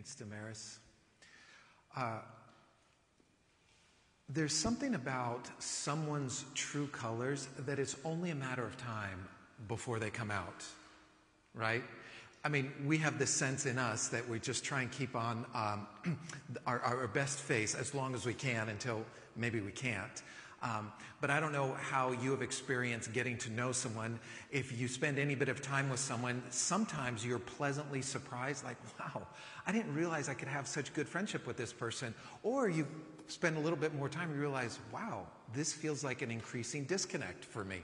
Thanks, Damaris. Uh, there's something about someone's true colors that it's only a matter of time before they come out, right? I mean, we have this sense in us that we just try and keep on um, our, our, best face as long as we can until maybe we can't. Um, but I don't know how you have experienced getting to know someone. If you spend any bit of time with someone, sometimes you're pleasantly surprised, like, wow, I didn't realize I could have such good friendship with this person. Or you spend a little bit more time, you realize, wow, this feels like an increasing disconnect for me.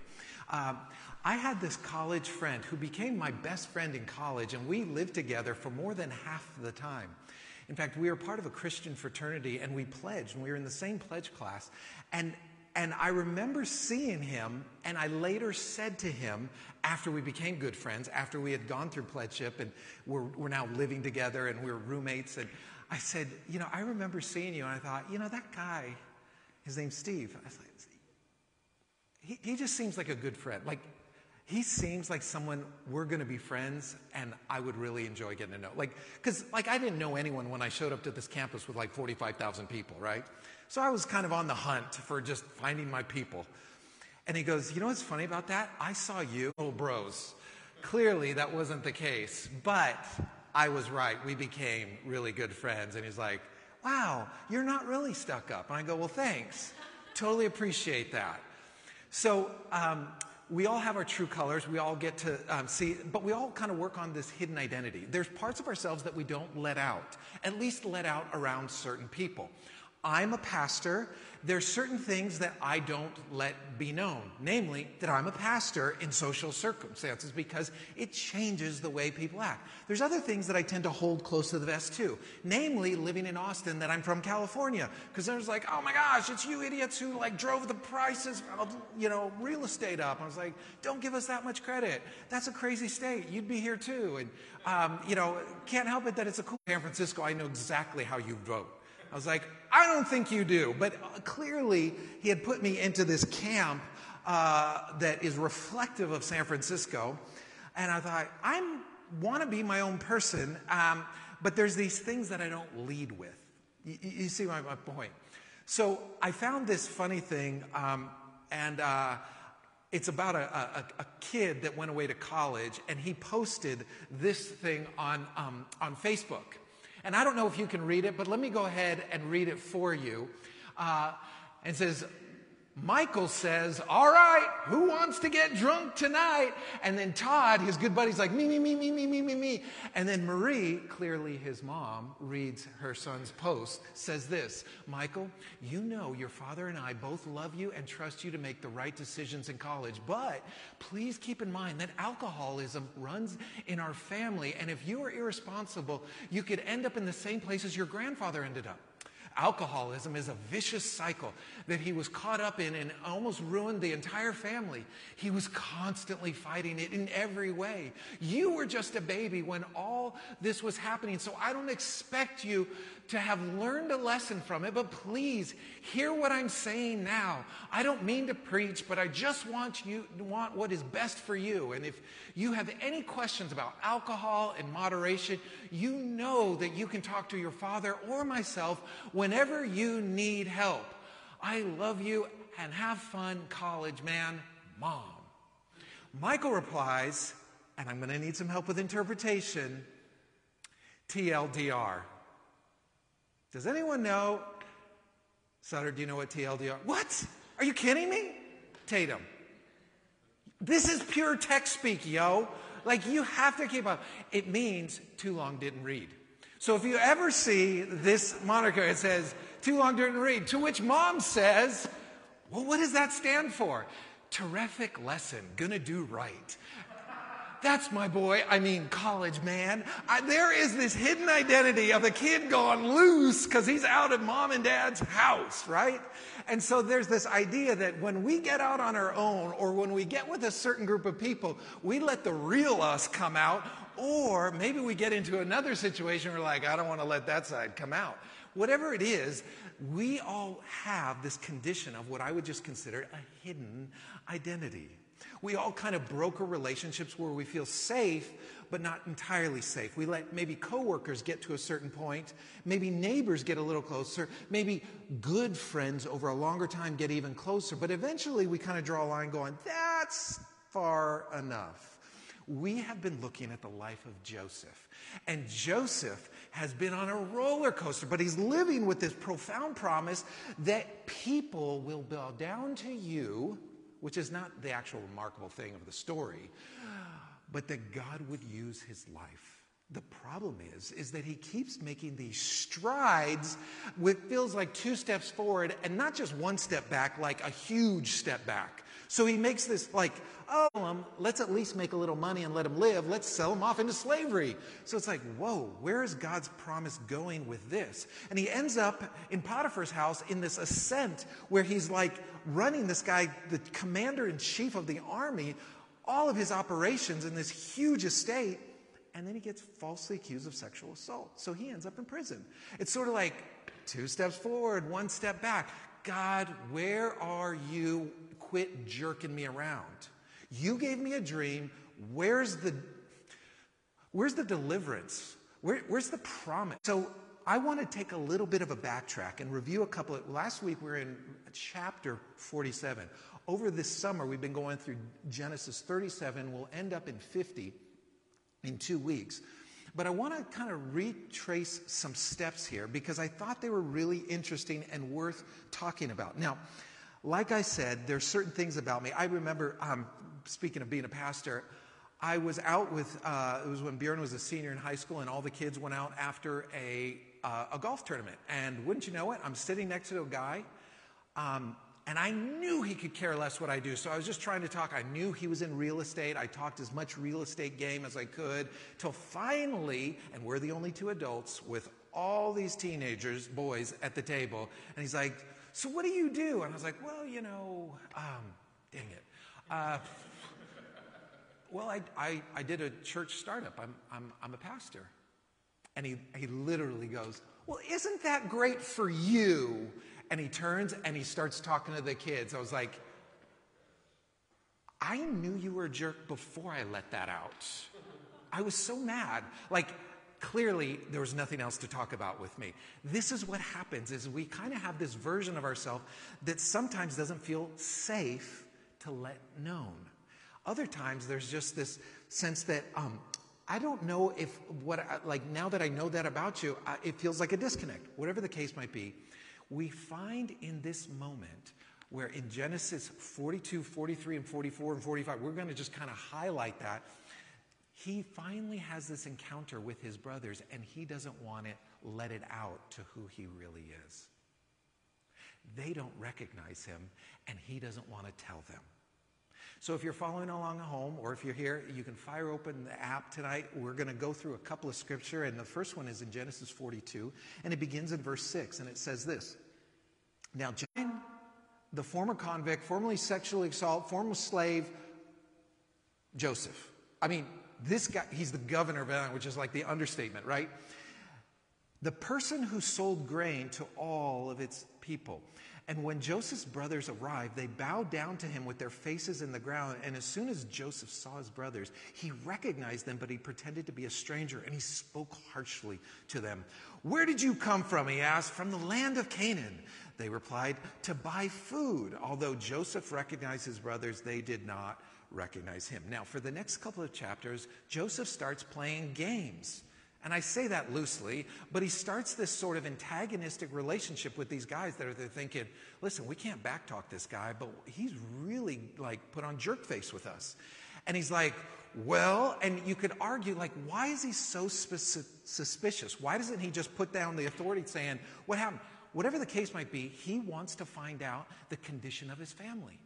Um, I had this college friend who became my best friend in college, and we lived together for more than half the time. In fact, we were part of a Christian fraternity and we pledged, and we were in the same pledge class. And and I remember seeing him, and I later said to him, after we became good friends, after we had gone through pledgeship and we're, we're now living together and we're roommates, and I said, You know, I remember seeing you, and I thought, you know, that guy, his name's Steve. I was like, he, he just seems like a good friend. Like, he seems like someone we're going to be friends and I would really enjoy getting to know. Like, because like I didn't know anyone when I showed up to this campus with like 45,000 people, right? So I was kind of on the hunt for just finding my people. And he goes, You know what's funny about that? I saw you, little bros. Clearly, that wasn't the case, but I was right. We became really good friends. And he's like, Wow, you're not really stuck up. And I go, Well, thanks. Totally appreciate that. So, um, we all have our true colors. We all get to um, see, but we all kind of work on this hidden identity. There's parts of ourselves that we don't let out, at least let out around certain people. I'm a pastor. There's certain things that I don't let be known, namely that I'm a pastor in social circumstances because it changes the way people act. There's other things that I tend to hold close to the vest too, namely living in Austin that I'm from California because there's like, oh my gosh, it's you idiots who like drove the prices of you know real estate up. I was like, don't give us that much credit. That's a crazy state. You'd be here too, and um, you know can't help it that it's a cool San Francisco. I know exactly how you vote. I was like, I don't think you do. But uh, clearly, he had put me into this camp uh, that is reflective of San Francisco. And I thought, I want to be my own person, um, but there's these things that I don't lead with. You, you see my, my, point? So I found this funny thing, um, and uh, it's about a, a, a, kid that went away to college, and he posted this thing on, um, on Facebook. And I don't know if you can read it, but let me go ahead and read it for you. Uh, and says, Michael says, All right, who wants to get drunk tonight? And then Todd, his good buddy's like, Me, me, me, me, me, me, me, me. And then Marie, clearly his mom, reads her son's post, says this Michael, you know your father and I both love you and trust you to make the right decisions in college. But please keep in mind that alcoholism runs in our family. And if you are irresponsible, you could end up in the same place as your grandfather ended up. Alcoholism is a vicious cycle that he was caught up in and almost ruined the entire family. He was constantly fighting it in every way. You were just a baby when all this was happening, so I don't expect you to have learned a lesson from it, but please hear what I'm saying now. I don't mean to preach, but I just want you want what is best for you. And if you have any questions about alcohol and moderation, you know that you can talk to your father or myself whenever you need help. I love you and have fun, college man, mom. Michael replies, and I'm going to need some help with interpretation TLDR. Does anyone know? Sutter, do you know what TLDR? What? Are you kidding me? Tatum. This is pure text speak, yo. Like you have to keep up. It means too long didn't read. So if you ever see this moniker, it says too long didn't read, to which mom says, well, what does that stand for? Terrific lesson, gonna do right. That's my boy. I mean, college man. I, there is this hidden identity of a kid gone loose because he's out of mom and dad's house, right? And so there's this idea that when we get out on our own or when we get with a certain group of people, we let the real us come out. Or maybe we get into another situation where like, I don't want to let that side come out. Whatever it is, we all have this condition of what I would just consider a hidden identity. We all kind of broker relationships where we feel safe, but not entirely safe. We let maybe coworkers get to a certain point, maybe neighbors get a little closer, maybe good friends over a longer time get even closer, but eventually we kind of draw a line going, that's far enough. We have been looking at the life of Joseph, and Joseph has been on a roller coaster, but he's living with this profound promise that people will bow down to you, which is not the actual remarkable thing of the story, but that God would use his life. The problem is, is that he keeps making these strides with feels like two steps forward and not just one step back, like a huge step back. So he makes this like, oh, um, let's at least make a little money and let him live. Let's sell him off into slavery. So it's like, whoa, where is God's promise going with this? And he ends up in Potiphar's house in this ascent where he's like running this guy, the commander in chief of the army, all of his operations in this huge estate. And then he gets falsely accused of sexual assault. So he ends up in prison. It's sort of like two steps forward, one step back. God, where are you? Quit jerking me around. You gave me a dream. Where's the, where's the deliverance? Where, where's the promise? So I want to take a little bit of a backtrack and review a couple of. Last week we were in chapter 47. Over this summer, we've been going through Genesis 37. We'll end up in 50 in two weeks. But I want to kind of retrace some steps here because I thought they were really interesting and worth talking about. Now, like I said, there's certain things about me. I remember, um, speaking of being a pastor, I was out with, uh, it was when Bjorn was a senior in high school, and all the kids went out after a, uh, a golf tournament. And wouldn't you know it, I'm sitting next to a guy um, and I knew he could care less what I do. So I was just trying to talk. I knew he was in real estate. I talked as much real estate game as I could till finally, and we're the only two adults with all these teenagers, boys at the table. And he's like, So what do you do? And I was like, Well, you know, um, dang it. Uh, well, I, I, I, did a church startup. I'm, I'm, I'm a pastor. And he, he literally goes, Well, isn't that great for you? And he turns and he starts talking to the kids. I was like, I knew you were a jerk before I let that out. I was so mad. Like, clearly there was nothing else to talk about with me. This is what happens is we kind of have this version of ourselves that sometimes doesn't feel safe to let known. Other times there's just this sense that um, I don't know if what like now that I know that about you, I, it feels like a disconnect. Whatever the case might be, we find in this moment where in Genesis 42, 43, and 44 and 45, we're going to just kind of highlight that. He finally has this encounter with his brothers, and he doesn't want to let it out to who he really is. They don't recognize him, and he doesn't want to tell them. So if you're following along at home or if you're here, you can fire open the app tonight. We're going to go through a couple of scripture and the first one is in Genesis 42 and it begins in verse 6 and it says this. Now John, the former convict, formerly sexually assaulted, former slave, Joseph. I mean, this guy, he's the governor of the land, which is like the understatement, right? The person who sold grain to all of its people. And when Joseph's brothers arrived, they bowed down to him with their faces in the ground. And as soon as Joseph saw his brothers, he recognized them, but he pretended to be a stranger and he spoke harshly to them. Where did you come from? He asked. From the land of Canaan. They replied, To buy food. Although Joseph recognized his brothers, they did not recognize him. Now, for the next couple of chapters, Joseph starts playing games. And I say that loosely, but he starts this sort of antagonistic relationship with these guys that are they're thinking, listen, we can't backtalk this guy, but he's really like put on jerk face with us. And he's like, well, and you could argue, like, why is he so suspicious? Why doesn't he just put down the authority saying, what happened? Whatever the case might be, he wants to find out the condition of his family.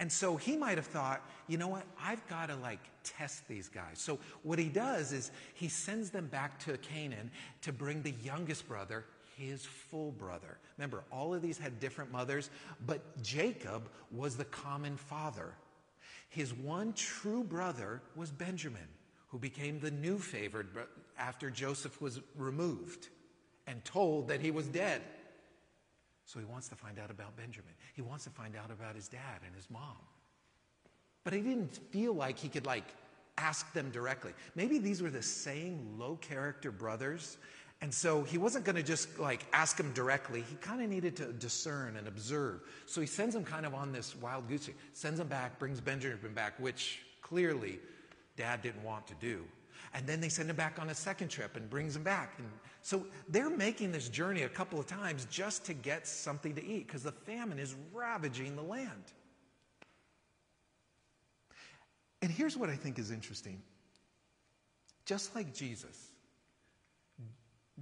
And so he might have thought, you know what, I've got to like test these guys. So what he does is he sends them back to Canaan to bring the youngest brother, his full brother. Remember, all of these had different mothers, but Jacob was the common father. His one true brother was Benjamin, who became the new favored after Joseph was removed and told that he was dead. So he wants to find out about Benjamin. He wants to find out about his dad and his mom. But he didn't feel like he could like ask them directly. Maybe these were the same low character brothers. And so he wasn't going to just like ask them directly. He kind of needed to discern and observe. So he sends them kind of on this wild goose sends them back, brings Benjamin back, which clearly dad didn't want to do. And then they send him back on a second trip and brings him back. And so they're making this journey a couple of times just to get something to eat because the famine is ravaging the land. And here's what I think is interesting. Just like Jesus,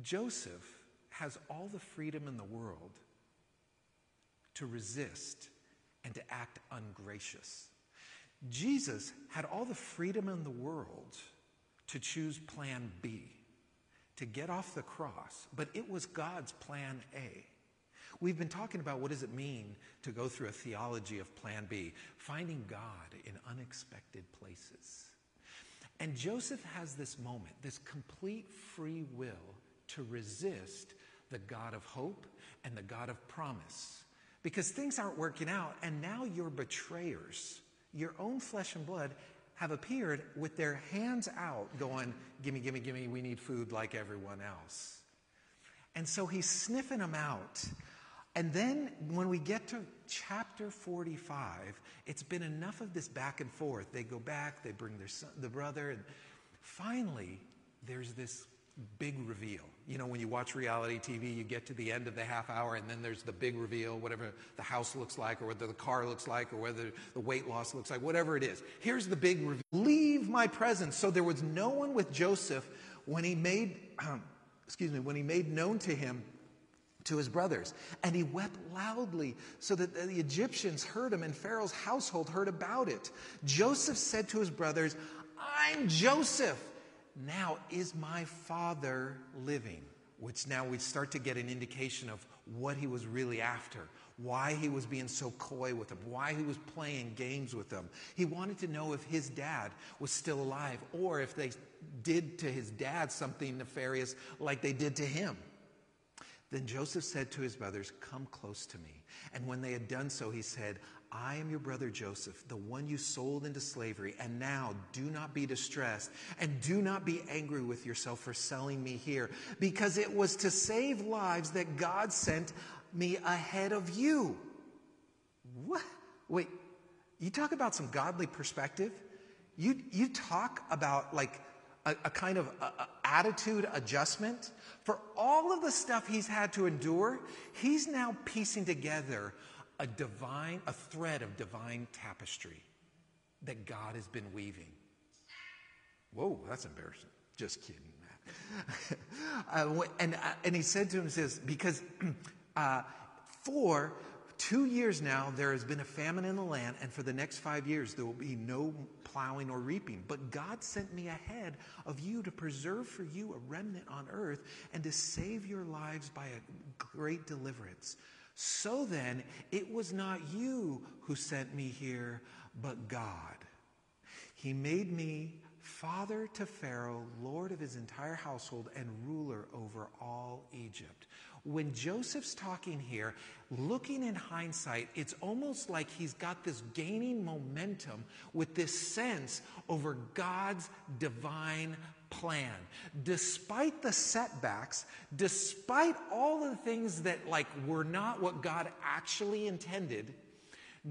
Joseph has all the freedom in the world to resist and to act ungracious. Jesus had all the freedom in the world to choose plan B, to get off the cross, but it was God's plan A. We've been talking about what does it mean to go through a theology of plan B, finding God in unexpected places. And Joseph has this moment, this complete free will to resist the God of hope and the God of promise. Because things aren't working out, and now your betrayers, your own flesh and blood, have appeared with their hands out, going, Gimme, gimme, gimme, we need food like everyone else. And so he's sniffing them out. And then when we get to chapter 45, it's been enough of this back and forth. They go back, they bring their son, the brother, and finally there's this big reveal. You know, when you watch reality TV, you get to the end of the half hour and then there's the big reveal, whatever the house looks like, or whether the car looks like, or whether the weight loss looks like, whatever it is. Here's the big reveal Leave my presence. So there was no one with Joseph when he made, excuse me, when he made known to him to his brothers. And he wept loudly so that the Egyptians heard him and Pharaoh's household heard about it. Joseph said to his brothers, I'm Joseph. Now is my father living? Which now we start to get an indication of what he was really after, why he was being so coy with them, why he was playing games with them. He wanted to know if his dad was still alive or if they did to his dad something nefarious like they did to him. Then Joseph said to his brothers, Come close to me. And when they had done so, he said, I am your brother Joseph, the one you sold into slavery. And now do not be distressed and do not be angry with yourself for selling me here, because it was to save lives that God sent me ahead of you. What? Wait, you talk about some godly perspective? You, you talk about like a, a kind of a, a attitude adjustment? For all of the stuff he's had to endure, he's now piecing together a divine, a thread of divine tapestry that God has been weaving. Whoa, that's embarrassing. Just kidding, uh, and, uh, and he said to him, says, because uh, for two years now there has been a famine in the land, and for the next five years there will be no plowing or reaping. But God sent me ahead of you to preserve for you a remnant on earth and to save your lives by a great deliverance. So then, it was not you who sent me here, but God. He made me father to Pharaoh, lord of his entire household, and ruler over all Egypt. When Joseph's talking here, looking in hindsight, it's almost like he's got this gaining momentum with this sense over God's divine plan. Despite the setbacks, despite all the things that like were not what God actually intended,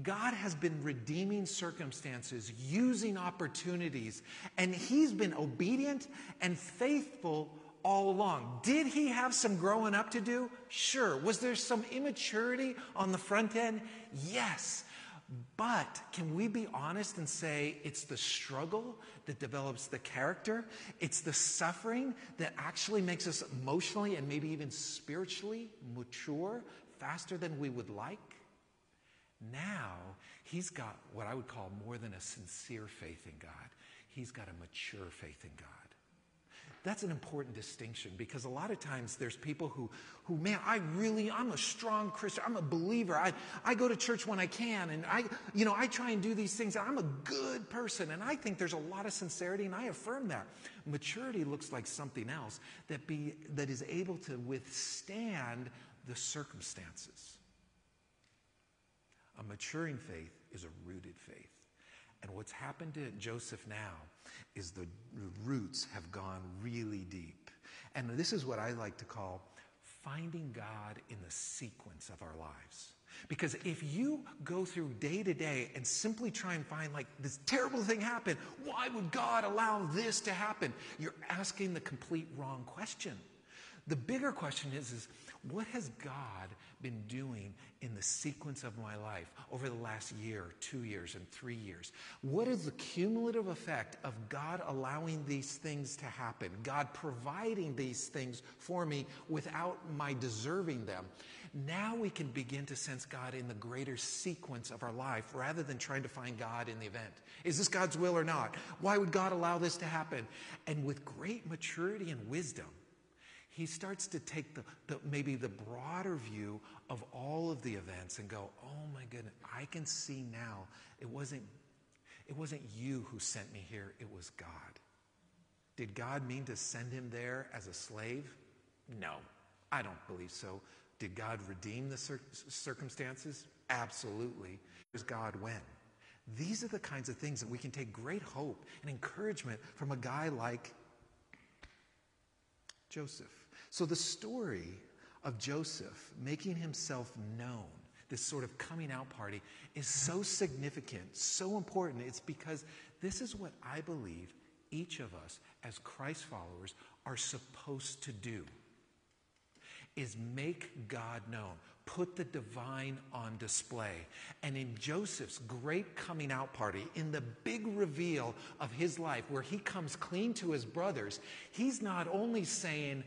God has been redeeming circumstances, using opportunities, and he's been obedient and faithful all along. Did he have some growing up to do? Sure. Was there some immaturity on the front end? Yes. But can we be honest and say it's the struggle that develops the character? It's the suffering that actually makes us emotionally and maybe even spiritually mature faster than we would like? Now, he's got what I would call more than a sincere faith in God. He's got a mature faith in God. That's an important distinction because a lot of times there's people who, who man, I really, I'm a strong Christian. I'm a believer. I, I go to church when I can and I, you know, I try and do these things. I'm a good person. And I think there's a lot of sincerity and I affirm that. Maturity looks like something else that be, that is able to withstand the circumstances. A maturing faith is a rooted faith. And what's happened to Joseph now is the roots have gone really deep. And this is what I like to call finding God in the sequence of our lives. Because if you go through day to day and simply try and find, like, this terrible thing happened, why would God allow this to happen? You're asking the complete wrong question. The bigger question is, is what has God been doing in the sequence of my life over the last year, two years, and three years? What is the cumulative effect of God allowing these things to happen, God providing these things for me without my deserving them? Now we can begin to sense God in the greater sequence of our life rather than trying to find God in the event. Is this God's will or not? Why would God allow this to happen? And with great maturity and wisdom, he starts to take the, the, maybe the broader view of all of the events and go, oh my goodness, I can see now it wasn't, it wasn't you who sent me here, it was God. Did God mean to send him there as a slave? No, I don't believe so. Did God redeem the cir- circumstances? Absolutely. Is God when? These are the kinds of things that we can take great hope and encouragement from a guy like Joseph. So the story of Joseph making himself known, this sort of coming out party, is so significant, so important. It's because this is what I believe each of us as Christ followers are supposed to do is make God known. Put the divine on display. And in Joseph's great coming out party, in the big reveal of his life, where he comes clean to his brothers, he's not only saying,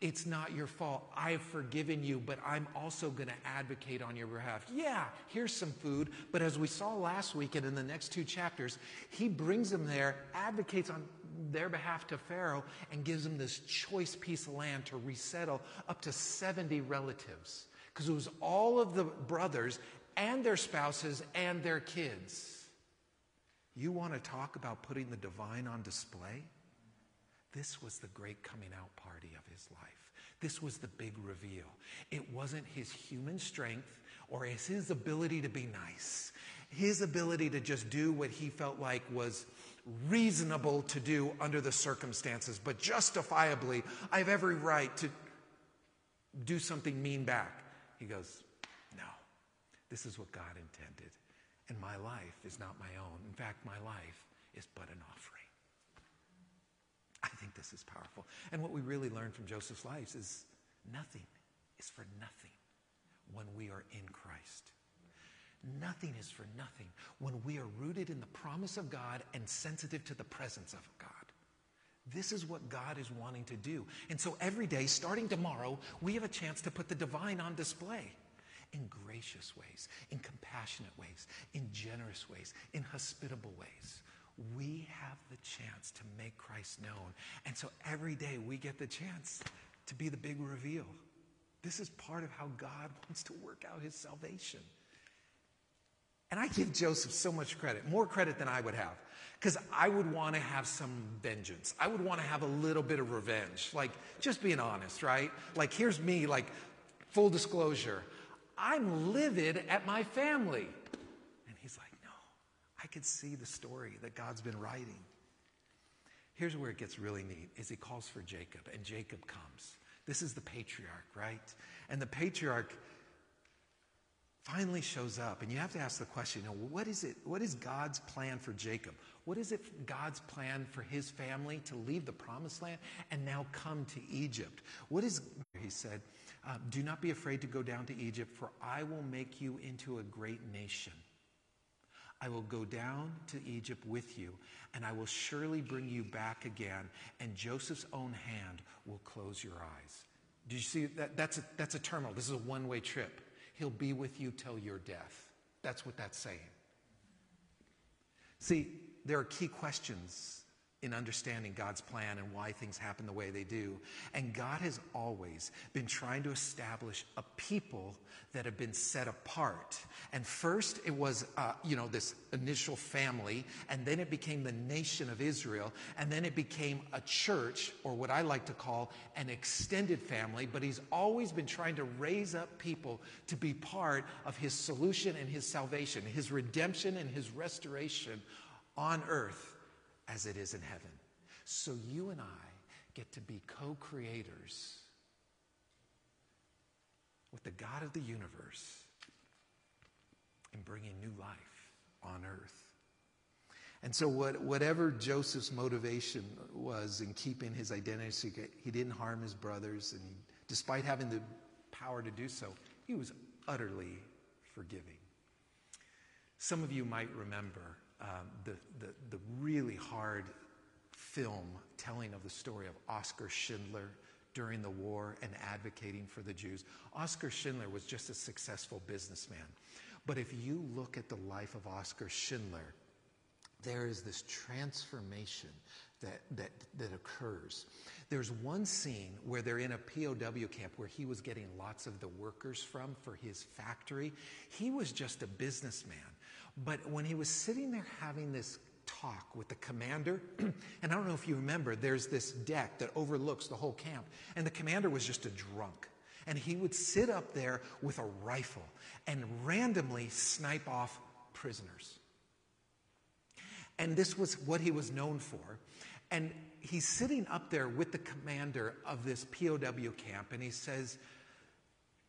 it's not your fault. I've forgiven you, but I'm also going to advocate on your behalf. Yeah, here's some food. But as we saw last week and in the next two chapters, he brings them there, advocates on their behalf to Pharaoh, and gives them this choice piece of land to resettle up to 70 relatives. Because it was all of the brothers and their spouses and their kids. You want to talk about putting the divine on display? This was the great coming out party of his life. This was the big reveal. It wasn't his human strength or his ability to be nice, his ability to just do what he felt like was reasonable to do under the circumstances, but justifiably, I have every right to do something mean back. He goes, No, this is what God intended. And my life is not my own. In fact, my life is but an offering. Think this is powerful. And what we really learn from Joseph's life is nothing is for nothing when we are in Christ. Nothing is for nothing when we are rooted in the promise of God and sensitive to the presence of God. This is what God is wanting to do. And so every day, starting tomorrow, we have a chance to put the divine on display in gracious ways, in compassionate ways, in generous ways, in hospitable ways we have the chance to make Christ known. And so every day we get the chance to be the big reveal. This is part of how God wants to work out his salvation. And I give Joseph so much credit, more credit than I would have, because I would want to have some vengeance. I would want to have a little bit of revenge. Like, just being honest, right? Like, here's me, like, full disclosure. I'm livid at my family. I could see the story that God's been writing. Here's where it gets really neat is he calls for Jacob and Jacob comes. This is the patriarch, right? And the patriarch finally shows up and you have to ask the question, you know, what is it what is God's plan for Jacob? What is it God's plan for his family to leave the promised land and now come to Egypt? What is he said, uh, do not be afraid to go down to Egypt for I will make you into a great nation. I will go down to Egypt with you, and I will surely bring you back again, and Joseph's own hand will close your eyes. Did you see that? That's a, that's a terminal. This is a one way trip. He'll be with you till your death. That's what that's saying. See, there are key questions in understanding God's plan and why things happen the way they do. And God has always been trying to establish a people that have been set apart. And first it was, uh, you know, this initial family, and then it became the nation of Israel, and then it became a church, or what I like to call an extended family. But He's always been trying to raise up people to be part of His solution and His salvation, His redemption and His restoration on earth as it is in heaven. So you and I get to be co creators with the God of the universe in bringing new life on earth. And so, what, whatever Joseph's motivation was in keeping his identity secret, he didn't harm his brothers, and he, despite having the power to do so, he was utterly forgiving. Some of you might remember um, the, the, the really hard film telling of the story of Oskar Schindler during the war and advocating for the Jews. Oskar Schindler was just a successful businessman. But if you look at the life of Oskar Schindler, there is this transformation that, that, that occurs. There's one scene where they're in a POW camp where he was getting lots of the workers from for his factory. He was just a businessman. But when he was sitting there having this talk with the commander, and I don't know if you remember, there's this deck that overlooks the whole camp, and the commander was just a drunk. And he would sit up there with a rifle and randomly snipe off prisoners. And this was what he was known for. And he's sitting up there with the commander of this POW camp, and he says,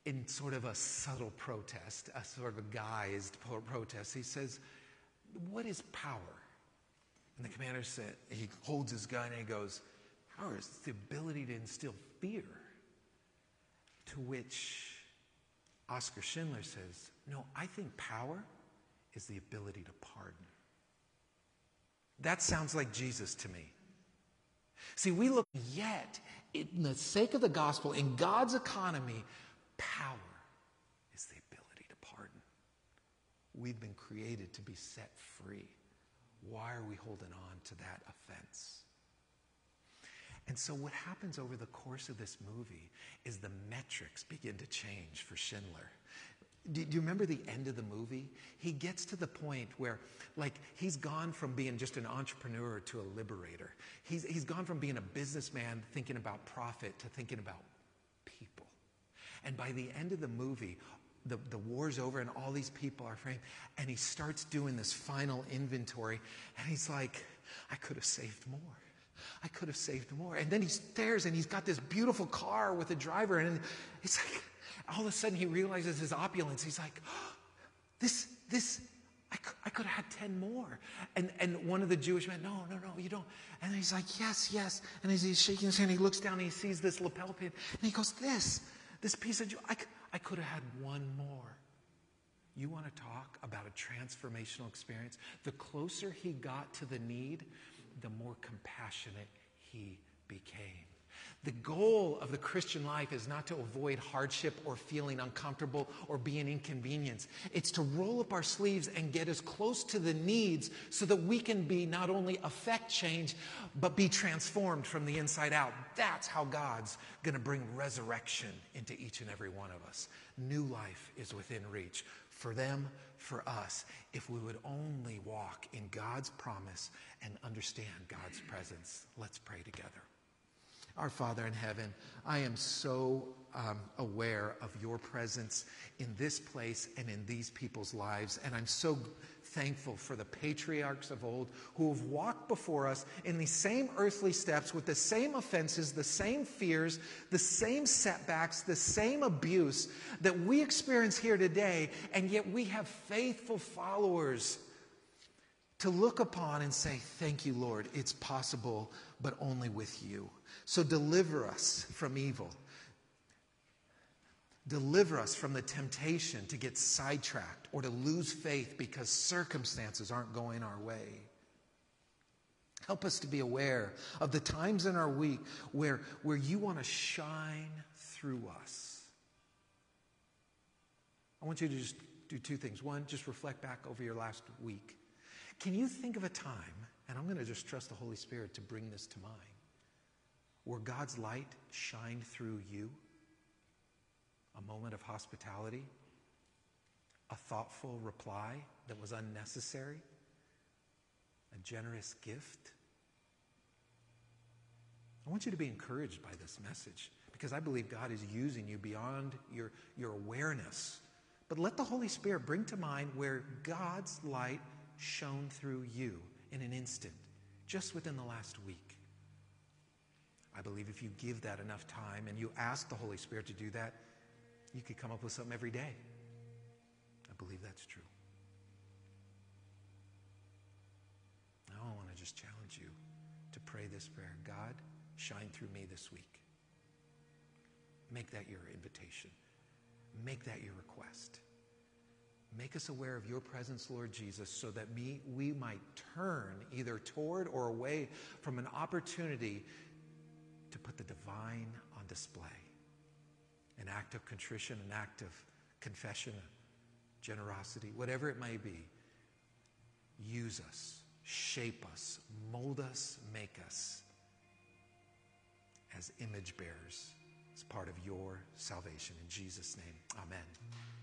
in sort of a subtle protest, a sort of a guised protest, he says, What is power? And the commander said, he holds his gun and he goes, Power is the ability to instill fear. To which Oskar Schindler says, No, I think power is the ability to pardon. That sounds like Jesus to me. See, we look yet, in the sake of the gospel, in God's economy, power is the ability to pardon. We've been created to be set free. Why are we holding on to that offense? And so, what happens over the course of this movie is the metrics begin to change for Schindler. Do, you remember the end of the movie? He gets to the point where, like, he's gone from being just an entrepreneur to a liberator. He's, he's gone from being a businessman thinking about profit to thinking about. And by the end of the movie, the, the war's over and all these people are framed. And he starts doing this final inventory. And he's like, I could have saved more. I could have saved more. And then he stares and he's got this beautiful car with a driver. And it's like, all of a sudden he realizes his opulence. He's like, oh, this, this, I could, I could have had 10 more. And, and one of the Jewish men, no, no, no, you don't. And he's like, yes, yes. And as he's shaking his hand, he looks down and he sees this lapel pin. And he goes, this, this piece of jewelry, I, I could have had one more. You want to talk about a transformational experience? The closer he got to the need, the more compassionate he became. The goal of the Christian life is not to avoid hardship or feeling uncomfortable or being inconvenienced. It's to roll up our sleeves and get as close to the needs so that we can be not only affect change, but be transformed from the inside out. That's how God's going to bring resurrection into each and every one of us. New life is within reach for them, for us, if we would only walk in God's promise and understand God's presence. Let's pray together. Our Father in heaven, I am so um, aware of your presence in this place and in these people's lives. And I'm so thankful for the patriarchs of old who have walked before us in these same earthly steps with the same offenses, the same fears, the same setbacks, the same abuse that we experience here today. And yet we have faithful followers to look upon and say, Thank you, Lord. It's possible, but only with you. So deliver us from evil. Deliver us from the temptation to get sidetracked or to lose faith because circumstances aren't going our way. Help us to be aware of the times in our week where, where you want to shine through us. I want you to just do two things. One, just reflect back over your last week. Can you think of a time, and I'm going to just trust the Holy Spirit to bring this to mind, where God's light shined through you? A moment of hospitality? A thoughtful reply that was unnecessary? A generous gift? I want you to be encouraged by this message because I believe God is using you beyond your, your awareness. But let the Holy Spirit bring to mind where God's light shone through you in an instant, just within the last week. I believe if you give that enough time and you ask the Holy Spirit to do that, you could come up with something every day. I believe that's true. Now I want to just challenge you to pray this prayer God, shine through me this week. Make that your invitation. Make that your request. Make us aware of your presence, Lord Jesus, so that we, we might turn either toward or away from an opportunity to put the divine on display. An act of contrition, an act of confession, generosity, whatever it may be. Use us, shape us, mold us, make us as image bearers as part of your salvation. In Jesus' name, amen.